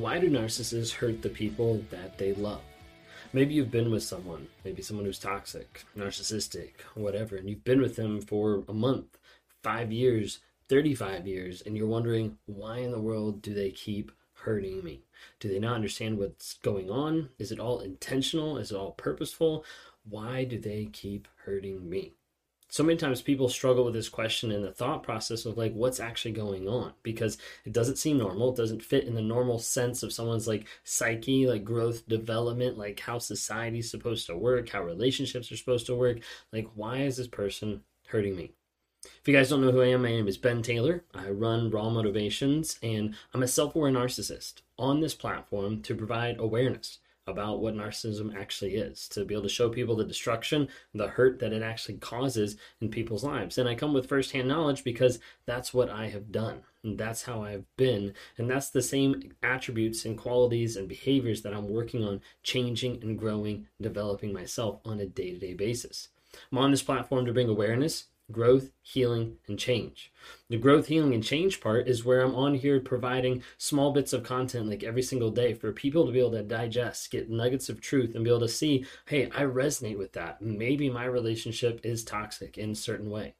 Why do narcissists hurt the people that they love? Maybe you've been with someone, maybe someone who's toxic, narcissistic, whatever, and you've been with them for a month, five years, 35 years, and you're wondering, why in the world do they keep hurting me? Do they not understand what's going on? Is it all intentional? Is it all purposeful? Why do they keep hurting me? So many times people struggle with this question and the thought process of like what's actually going on? Because it doesn't seem normal it doesn't fit in the normal sense of someone's like psyche like growth development like how society's supposed to work how relationships are supposed to work. Like why is this person hurting me? If you guys don't know who I am, my name is Ben Taylor. I run Raw Motivations, and I'm a self aware narcissist on this platform to provide awareness about what narcissism actually is, to be able to show people the destruction, the hurt that it actually causes in people's lives. And I come with firsthand knowledge because that's what I have done. And that's how I've been. And that's the same attributes and qualities and behaviors that I'm working on changing and growing, developing myself on a day to day basis. I'm on this platform to bring awareness growth, healing, and change. The growth, healing, and change part is where I'm on here providing small bits of content like every single day for people to be able to digest, get nuggets of truth, and be able to see, hey, I resonate with that. Maybe my relationship is toxic in a certain way.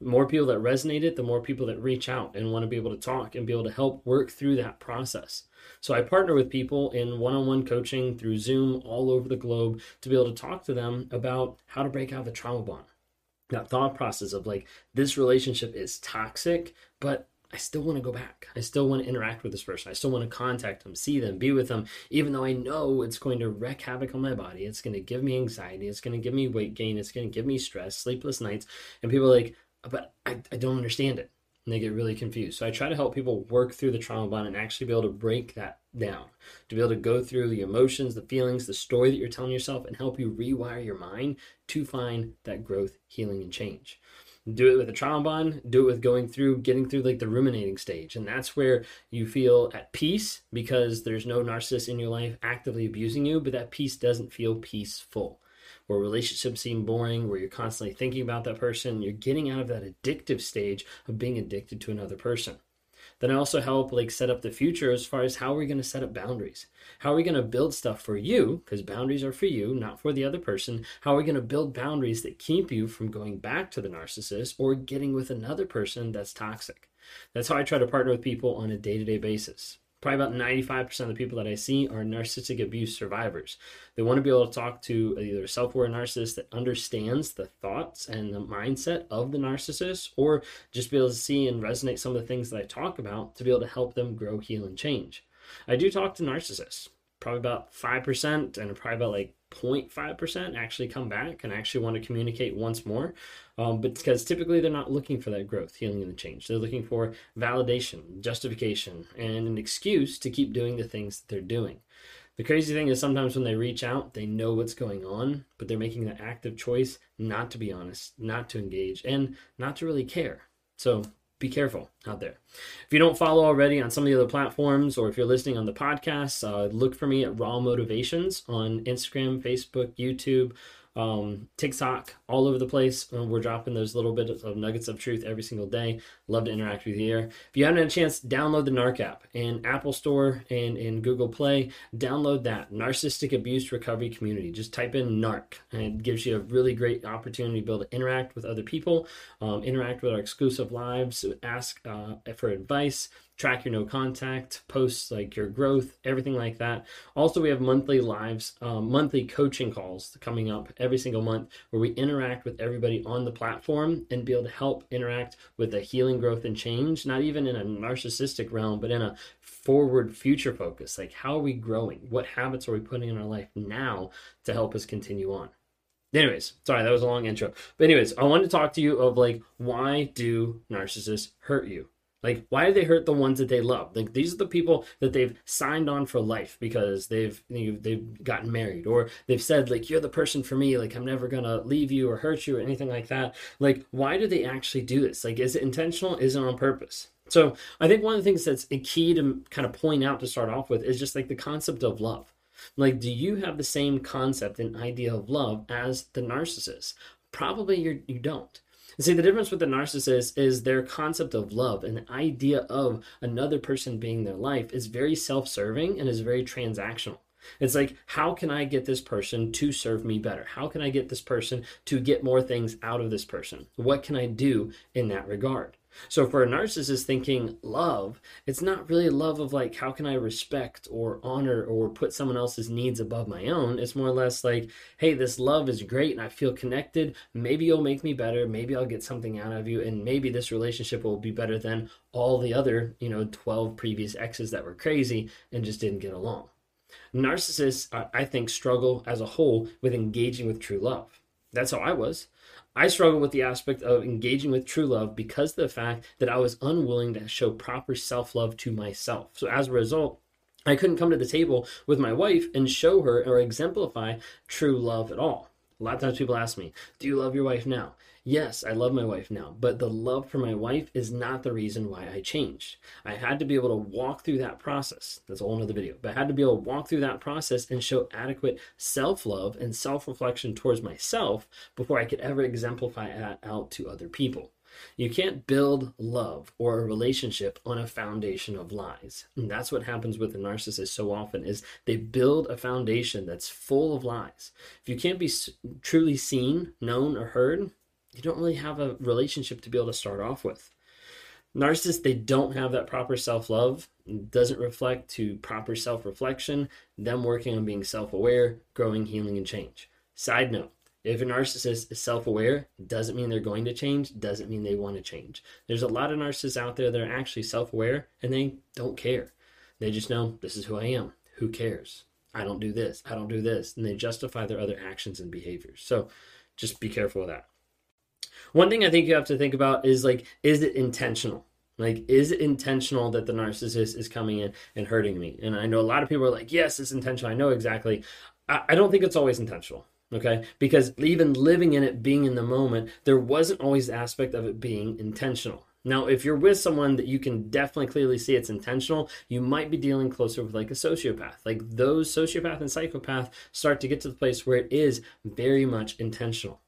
More people that resonate it, the more people that reach out and want to be able to talk and be able to help work through that process. So I partner with people in one on one coaching through Zoom all over the globe to be able to talk to them about how to break out the trauma bond that thought process of like this relationship is toxic but i still want to go back. I still want to interact with this person. I still want to contact them see them be with them even though i know it's going to wreak havoc on my body. It's going to give me anxiety. It's going to give me weight gain. It's going to give me stress sleepless nights. And people are like but I, I don't understand it and they get really confused. So I try to help people work through the trauma bond and actually be able to break that down, to be able to go through the emotions, the feelings, the story that you're telling yourself, and help you rewire your mind to find that growth, healing, and change. Do it with a trauma bond, do it with going through, getting through like the ruminating stage. And that's where you feel at peace because there's no narcissist in your life actively abusing you, but that peace doesn't feel peaceful where relationships seem boring, where you're constantly thinking about that person, you're getting out of that addictive stage of being addicted to another person. Then I also help like set up the future as far as how are we going to set up boundaries? How are we going to build stuff for you? Because boundaries are for you, not for the other person. How are we going to build boundaries that keep you from going back to the narcissist or getting with another person that's toxic? That's how I try to partner with people on a day to day basis probably about 95% of the people that I see are narcissistic abuse survivors. They want to be able to talk to either a self aware narcissist that understands the thoughts and the mindset of the narcissist, or just be able to see and resonate some of the things that I talk about to be able to help them grow, heal, and change. I do talk to narcissists, probably about 5%, and probably about like 0.5% actually come back and actually want to communicate once more. Um, but because typically they're not looking for that growth, healing, and the change. They're looking for validation, justification, and an excuse to keep doing the things that they're doing. The crazy thing is sometimes when they reach out, they know what's going on, but they're making the active choice not to be honest, not to engage, and not to really care. So be careful out there. If you don't follow already on some of the other platforms, or if you're listening on the podcast, uh, look for me at Raw Motivations on Instagram, Facebook, YouTube um, TikTok, all over the place. Uh, we're dropping those little bits of nuggets of truth every single day. Love to interact with you here. If you haven't had a chance, download the NARC app in Apple Store and in Google Play. Download that Narcissistic Abuse Recovery Community. Just type in NARC, and it gives you a really great opportunity to be able to interact with other people, um, interact with our exclusive lives, ask uh, for advice track your no contact, posts like your growth, everything like that. Also, we have monthly lives, um, monthly coaching calls coming up every single month where we interact with everybody on the platform and be able to help interact with the healing, growth, and change, not even in a narcissistic realm, but in a forward future focus. Like, how are we growing? What habits are we putting in our life now to help us continue on? Anyways, sorry, that was a long intro. But anyways, I wanted to talk to you of like why do narcissists hurt you? Like, why do they hurt the ones that they love? Like, these are the people that they've signed on for life because they've you know, they've gotten married, or they've said like, "You're the person for me." Like, I'm never gonna leave you or hurt you or anything like that. Like, why do they actually do this? Like, is it intentional? Is it on purpose? So, I think one of the things that's a key to kind of point out to start off with is just like the concept of love. Like, do you have the same concept and idea of love as the narcissist? Probably you you don't. See, the difference with the narcissist is their concept of love and the idea of another person being their life is very self serving and is very transactional. It's like, how can I get this person to serve me better? How can I get this person to get more things out of this person? What can I do in that regard? So for a narcissist thinking love, it's not really love of like how can I respect or honor or put someone else's needs above my own. It's more or less like, hey, this love is great and I feel connected. Maybe you'll make me better. Maybe I'll get something out of you and maybe this relationship will be better than all the other, you know, 12 previous exes that were crazy and just didn't get along. Narcissists, I think, struggle as a whole with engaging with true love. That's how I was. I struggled with the aspect of engaging with true love because of the fact that I was unwilling to show proper self love to myself. So as a result, I couldn't come to the table with my wife and show her or exemplify true love at all. A lot of times people ask me, Do you love your wife now? Yes, I love my wife now, but the love for my wife is not the reason why I changed. I had to be able to walk through that process. That's a whole video, but I had to be able to walk through that process and show adequate self love and self reflection towards myself before I could ever exemplify that out to other people. You can't build love or a relationship on a foundation of lies. And that's what happens with a narcissist so often is they build a foundation that's full of lies. If you can't be truly seen, known or heard, you don't really have a relationship to be able to start off with. Narcissists, they don't have that proper self love, doesn't reflect to proper self reflection, them working on being self aware, growing, healing, and change. Side note if a narcissist is self aware, doesn't mean they're going to change, doesn't mean they want to change. There's a lot of narcissists out there that are actually self aware and they don't care. They just know this is who I am. Who cares? I don't do this. I don't do this. And they justify their other actions and behaviors. So just be careful of that. One thing I think you have to think about is like, is it intentional? Like, is it intentional that the narcissist is coming in and hurting me? And I know a lot of people are like, yes, it's intentional. I know exactly. I, I don't think it's always intentional. Okay. Because even living in it, being in the moment, there wasn't always the aspect of it being intentional. Now, if you're with someone that you can definitely clearly see it's intentional, you might be dealing closer with like a sociopath. Like those sociopath and psychopath start to get to the place where it is very much intentional.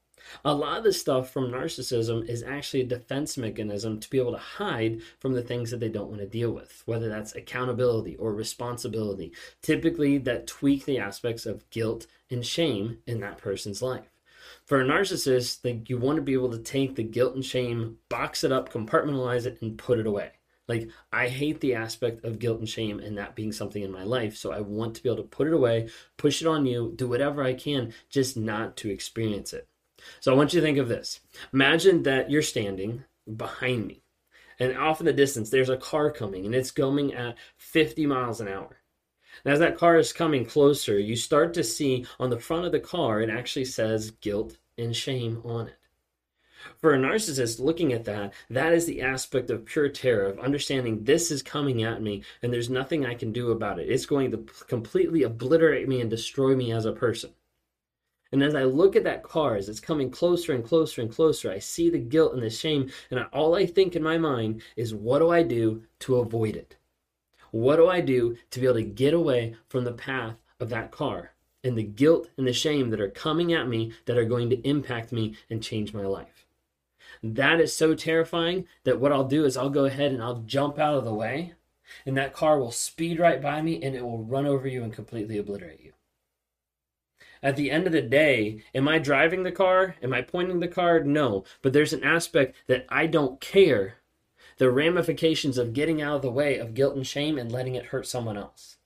A lot of the stuff from narcissism is actually a defense mechanism to be able to hide from the things that they don't want to deal with, whether that's accountability or responsibility. Typically, that tweak the aspects of guilt and shame in that person's life. For a narcissist, like you want to be able to take the guilt and shame, box it up, compartmentalize it, and put it away. Like, I hate the aspect of guilt and shame and that being something in my life. So I want to be able to put it away, push it on you, do whatever I can, just not to experience it. So I want you to think of this. Imagine that you're standing behind me, and off in the distance, there's a car coming, and it's going at 50 miles an hour. And as that car is coming closer, you start to see on the front of the car, it actually says guilt and shame on it. For a narcissist looking at that, that is the aspect of pure terror, of understanding this is coming at me and there's nothing I can do about it. It's going to completely obliterate me and destroy me as a person. And as I look at that car as it's coming closer and closer and closer, I see the guilt and the shame. And all I think in my mind is, what do I do to avoid it? What do I do to be able to get away from the path of that car and the guilt and the shame that are coming at me that are going to impact me and change my life? That is so terrifying that what I'll do is I'll go ahead and I'll jump out of the way, and that car will speed right by me and it will run over you and completely obliterate you at the end of the day, am I driving the car? Am I pointing the car? No. But there's an aspect that I don't care the ramifications of getting out of the way of guilt and shame and letting it hurt someone else.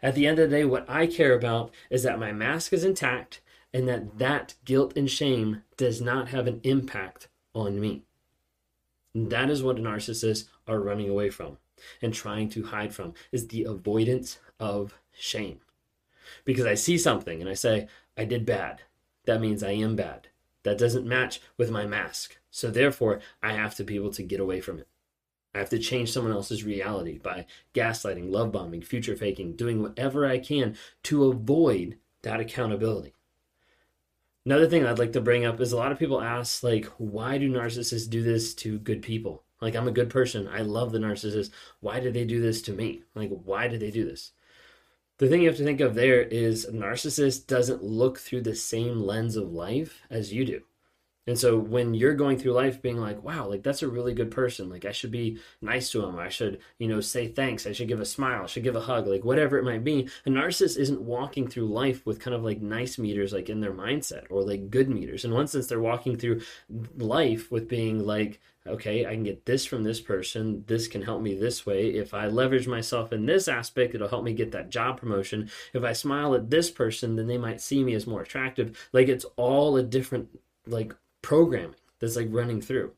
At the end of the day, what I care about is that my mask is intact and that that guilt and shame does not have an impact on me. That is what narcissists are running away from and trying to hide from is the avoidance of shame because I see something and I say, I did bad. That means I am bad. That doesn't match with my mask. So therefore, I have to be able to get away from it. I have to change someone else's reality by gaslighting, love bombing, future faking, doing whatever I can to avoid that accountability. Another thing I'd like to bring up is a lot of people ask, like, why do narcissists do this to good people? Like, I'm a good person. I love the narcissist. Why did they do this to me? Like, why did they do this? The thing you have to think of there is a narcissist doesn't look through the same lens of life as you do. And so when you're going through life being like, wow, like that's a really good person. Like I should be nice to him. I should, you know, say thanks. I should give a smile. I should give a hug, like whatever it might be. A narcissist isn't walking through life with kind of like nice meters, like in their mindset or like good meters. In one sense, they're walking through life with being like, okay, I can get this from this person. This can help me this way. If I leverage myself in this aspect, it'll help me get that job promotion. If I smile at this person, then they might see me as more attractive. Like it's all a different like programming that's like running through.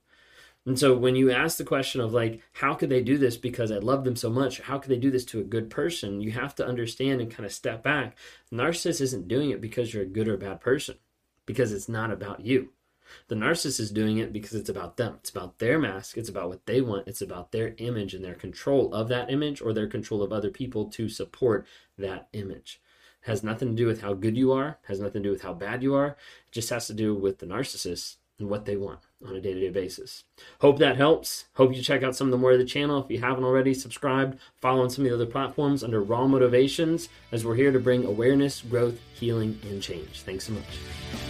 And so when you ask the question of like, how could they do this because I love them so much? How could they do this to a good person? You have to understand and kind of step back. Narcissist isn't doing it because you're a good or bad person, because it's not about you. The narcissist is doing it because it's about them. It's about their mask. It's about what they want. It's about their image and their control of that image or their control of other people to support that image. It has nothing to do with how good you are, has nothing to do with how bad you are. It just has to do with the narcissist and what they want on a day to day basis. Hope that helps. Hope you check out some of the more of the channel. If you haven't already, subscribed, follow on some of the other platforms under Raw Motivations, as we're here to bring awareness, growth, healing, and change. Thanks so much.